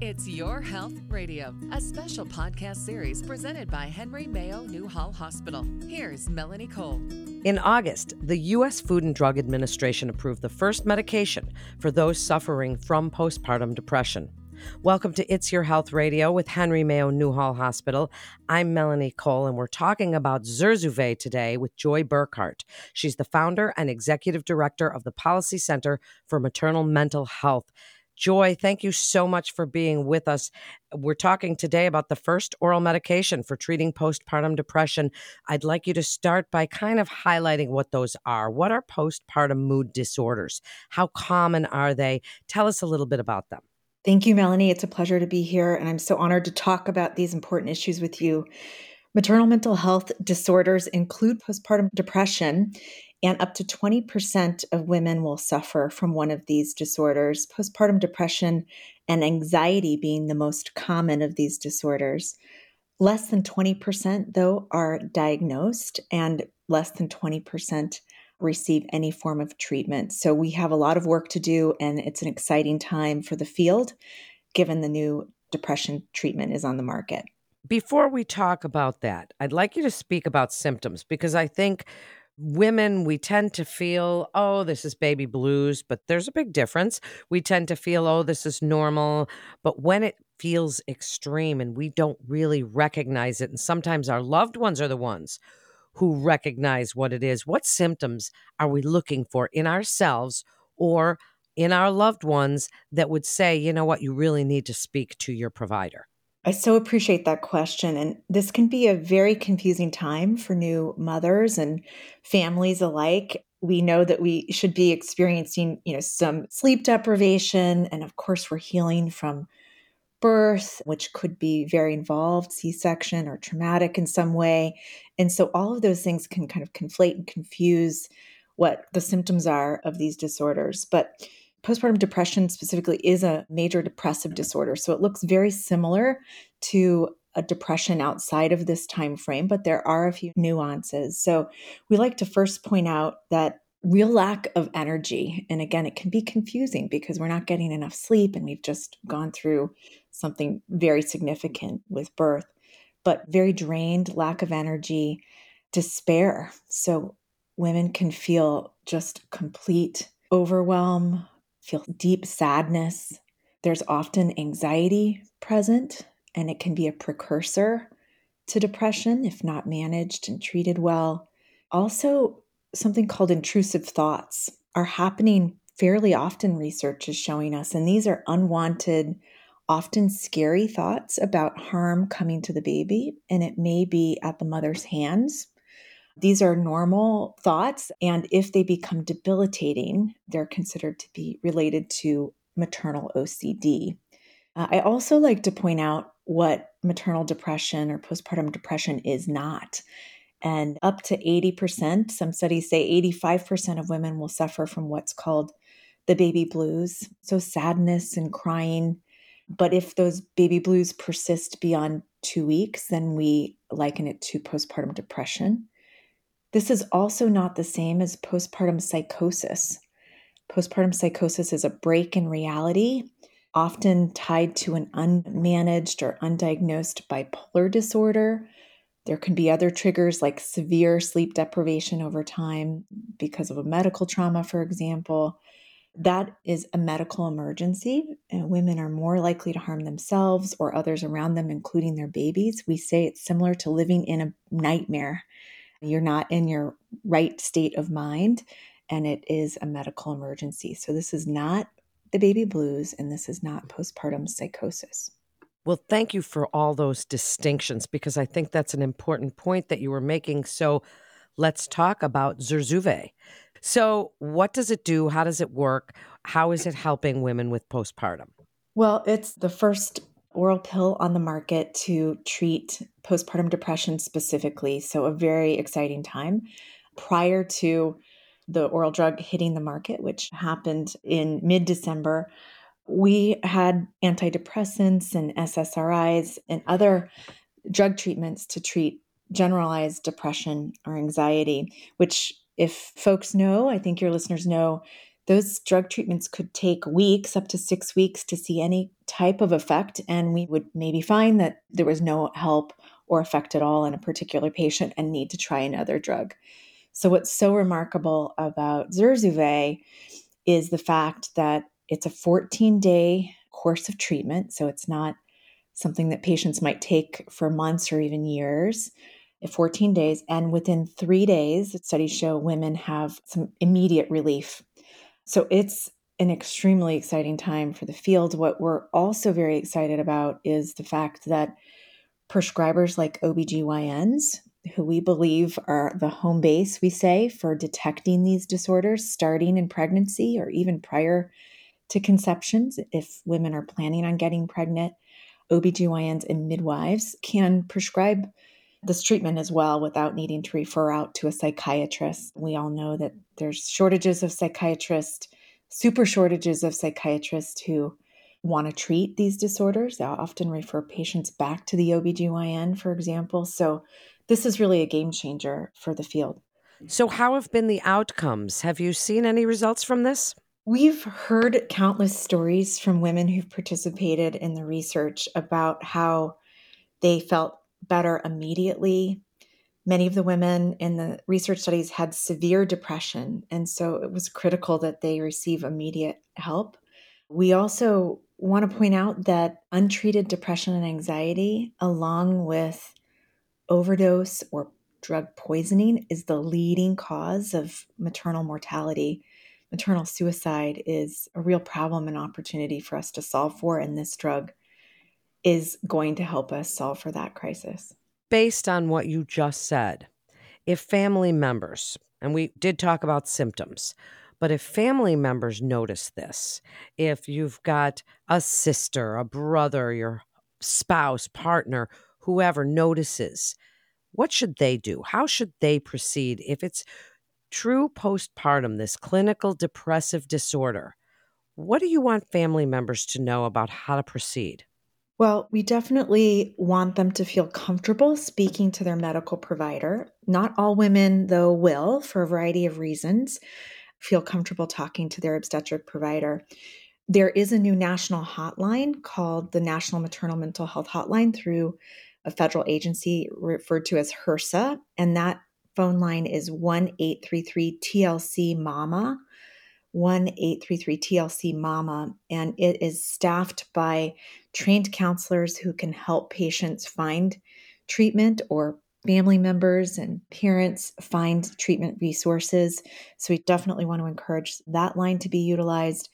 It's Your Health Radio, a special podcast series presented by Henry Mayo Newhall Hospital. Here's Melanie Cole. In August, the U.S. Food and Drug Administration approved the first medication for those suffering from postpartum depression. Welcome to It's Your Health Radio with Henry Mayo Newhall Hospital. I'm Melanie Cole, and we're talking about Zurzuvae today with Joy Burkhard. She's the founder and executive director of the Policy Center for Maternal Mental Health. Joy, thank you so much for being with us. We're talking today about the first oral medication for treating postpartum depression. I'd like you to start by kind of highlighting what those are. What are postpartum mood disorders? How common are they? Tell us a little bit about them. Thank you, Melanie. It's a pleasure to be here, and I'm so honored to talk about these important issues with you. Maternal mental health disorders include postpartum depression, and up to 20% of women will suffer from one of these disorders, postpartum depression and anxiety being the most common of these disorders. Less than 20%, though, are diagnosed, and less than 20% receive any form of treatment. So we have a lot of work to do, and it's an exciting time for the field given the new depression treatment is on the market. Before we talk about that, I'd like you to speak about symptoms because I think women, we tend to feel, oh, this is baby blues, but there's a big difference. We tend to feel, oh, this is normal. But when it feels extreme and we don't really recognize it, and sometimes our loved ones are the ones who recognize what it is, what symptoms are we looking for in ourselves or in our loved ones that would say, you know what, you really need to speak to your provider? I so appreciate that question. And this can be a very confusing time for new mothers and families alike. We know that we should be experiencing, you know, some sleep deprivation. And of course, we're healing from birth, which could be very involved, C section or traumatic in some way. And so all of those things can kind of conflate and confuse what the symptoms are of these disorders. But postpartum depression specifically is a major depressive mm-hmm. disorder. So it looks very similar to a depression outside of this time frame but there are a few nuances. So we like to first point out that real lack of energy and again it can be confusing because we're not getting enough sleep and we've just gone through something very significant with birth but very drained lack of energy despair. So women can feel just complete overwhelm feel deep sadness. There's often anxiety present, and it can be a precursor to depression if not managed and treated well. Also, something called intrusive thoughts are happening fairly often, research is showing us, and these are unwanted, often scary thoughts about harm coming to the baby, and it may be at the mother's hands these are normal thoughts, and if they become debilitating, they're considered to be related to maternal OCD. Uh, I also like to point out what maternal depression or postpartum depression is not. And up to 80%, some studies say 85% of women will suffer from what's called the baby blues. So, sadness and crying. But if those baby blues persist beyond two weeks, then we liken it to postpartum depression. This is also not the same as postpartum psychosis. Postpartum psychosis is a break in reality, often tied to an unmanaged or undiagnosed bipolar disorder. There can be other triggers like severe sleep deprivation over time because of a medical trauma, for example. That is a medical emergency, and women are more likely to harm themselves or others around them, including their babies. We say it's similar to living in a nightmare you're not in your right state of mind, and it is a medical emergency. So, this is not the baby blues, and this is not postpartum psychosis. Well, thank you for all those distinctions because I think that's an important point that you were making. So, let's talk about Zurzuvae. So, what does it do? How does it work? How is it helping women with postpartum? Well, it's the first oral pill on the market to treat postpartum depression specifically. So, a very exciting time. Prior to the oral drug hitting the market, which happened in mid December, we had antidepressants and SSRIs and other drug treatments to treat generalized depression or anxiety, which, if folks know, I think your listeners know, those drug treatments could take weeks, up to six weeks, to see any type of effect. And we would maybe find that there was no help or effect at all in a particular patient and need to try another drug. So, what's so remarkable about Zurzuvae is the fact that it's a 14 day course of treatment. So, it's not something that patients might take for months or even years. Eh, 14 days. And within three days, studies show women have some immediate relief so it's an extremely exciting time for the field. What we're also very excited about is the fact that prescribers like OBGYNs, who we believe are the home base, we say, for detecting these disorders starting in pregnancy or even prior to conceptions, if women are planning on getting pregnant, OBGYNs and midwives can prescribe this treatment as well without needing to refer out to a psychiatrist. We all know that there's shortages of psychiatrists, super shortages of psychiatrists who want to treat these disorders. They often refer patients back to the OBGYN, for example. So this is really a game changer for the field. So, how have been the outcomes? Have you seen any results from this? We've heard countless stories from women who've participated in the research about how they felt better immediately. Many of the women in the research studies had severe depression, and so it was critical that they receive immediate help. We also want to point out that untreated depression and anxiety, along with overdose or drug poisoning, is the leading cause of maternal mortality. Maternal suicide is a real problem and opportunity for us to solve for, and this drug is going to help us solve for that crisis. Based on what you just said, if family members, and we did talk about symptoms, but if family members notice this, if you've got a sister, a brother, your spouse, partner, whoever notices, what should they do? How should they proceed if it's true postpartum, this clinical depressive disorder? What do you want family members to know about how to proceed? Well, we definitely want them to feel comfortable speaking to their medical provider. Not all women, though, will, for a variety of reasons, feel comfortable talking to their obstetric provider. There is a new national hotline called the National Maternal Mental Health Hotline through a federal agency referred to as HRSA, and that phone line is 1 833 TLC MAMA. 1 833 TLC MAMA, and it is staffed by trained counselors who can help patients find treatment or family members and parents find treatment resources. So, we definitely want to encourage that line to be utilized.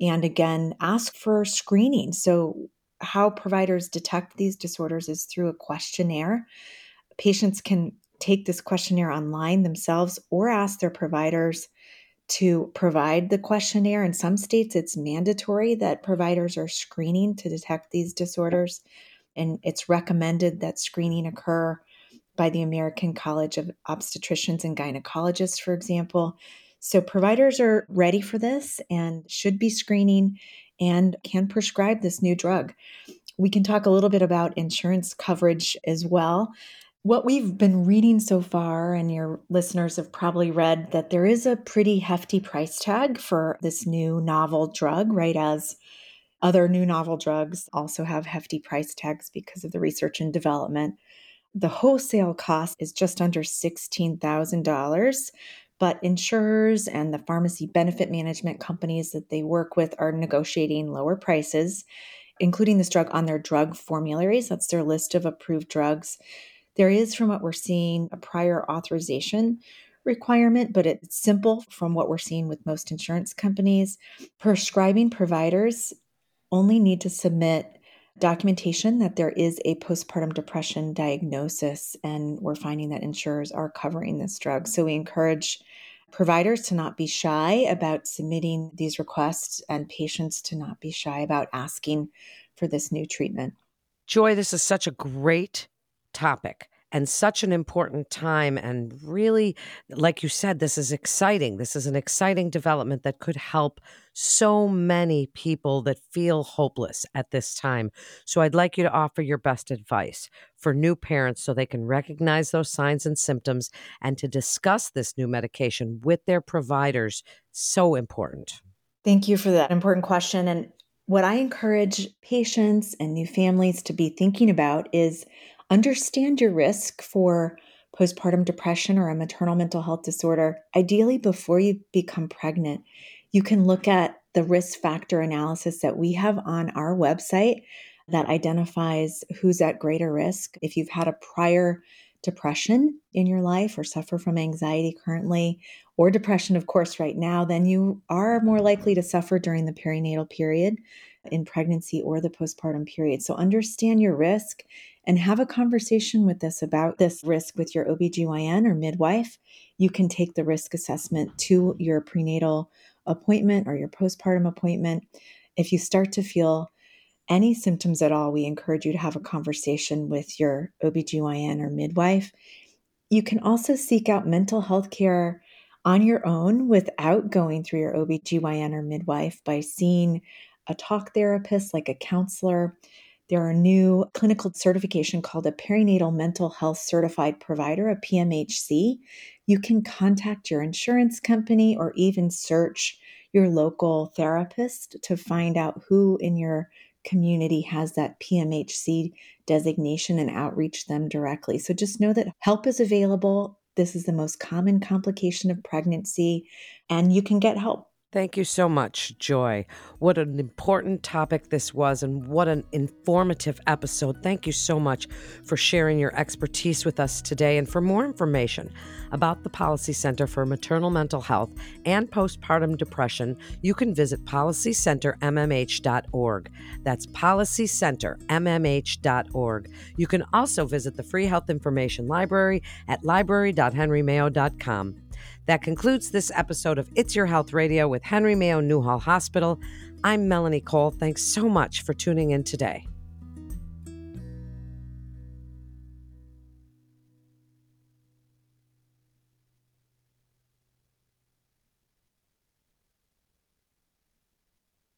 And again, ask for screening. So, how providers detect these disorders is through a questionnaire. Patients can take this questionnaire online themselves or ask their providers to provide the questionnaire. In some states, it's mandatory that providers are screening to detect these disorders. And it's recommended that screening occur by the American College of Obstetricians and Gynecologists, for example. So providers are ready for this and should be screening and can prescribe this new drug. We can talk a little bit about insurance coverage as well. What we've been reading so far, and your listeners have probably read, that there is a pretty hefty price tag for this new novel drug, right? As other new novel drugs also have hefty price tags because of the research and development. The wholesale cost is just under $16,000, but insurers and the pharmacy benefit management companies that they work with are negotiating lower prices, including this drug on their drug formularies. That's their list of approved drugs. There is, from what we're seeing, a prior authorization requirement, but it's simple from what we're seeing with most insurance companies. Prescribing providers only need to submit documentation that there is a postpartum depression diagnosis, and we're finding that insurers are covering this drug. So we encourage providers to not be shy about submitting these requests and patients to not be shy about asking for this new treatment. Joy, this is such a great topic. and such an important time. And really, like you said, this is exciting. This is an exciting development that could help so many people that feel hopeless at this time. So I'd like you to offer your best advice for new parents so they can recognize those signs and symptoms and to discuss this new medication with their providers. So important. Thank you for that important question. And what I encourage patients and new families to be thinking about is understand your risk for postpartum depression or a maternal mental health disorder, ideally before you become pregnant you can look at the risk factor analysis that we have on our website that identifies who's at greater risk. If you've had a prior depression in your life or suffer from anxiety currently, or depression, of course, right now, then you are more likely to suffer during the perinatal period in pregnancy or the postpartum period. So understand your risk and have a conversation with us about this risk with your OBGYN or midwife. You can take the risk assessment to your prenatal appointment or your postpartum appointment, if you start to feel any symptoms at all, we encourage you to have a conversation with your OBGYN or midwife. You can also seek out mental health care on your own without going through your OBGYN or midwife by seeing a talk therapist like a counselor. There are new clinical certification called a perinatal mental health certified provider, a PMHC you can contact your insurance company or even search your local therapist to find out who in your community has that PMHC designation and outreach them directly. So just know that help is available. This is the most common complication of pregnancy, and you can get help. Thank you so much, Joy. What an important topic this was, and what an informative episode. Thank you so much for sharing your expertise with us today. And for more information about the Policy Center for Maternal Mental Health and Postpartum Depression, you can visit policycentermmh.org. That's policycentermmh.org. You can also visit the Free Health Information Library at library.henrymayo.com. That concludes this episode of It's Your Health Radio with Henry Mayo Newhall Hospital. I'm Melanie Cole. Thanks so much for tuning in today.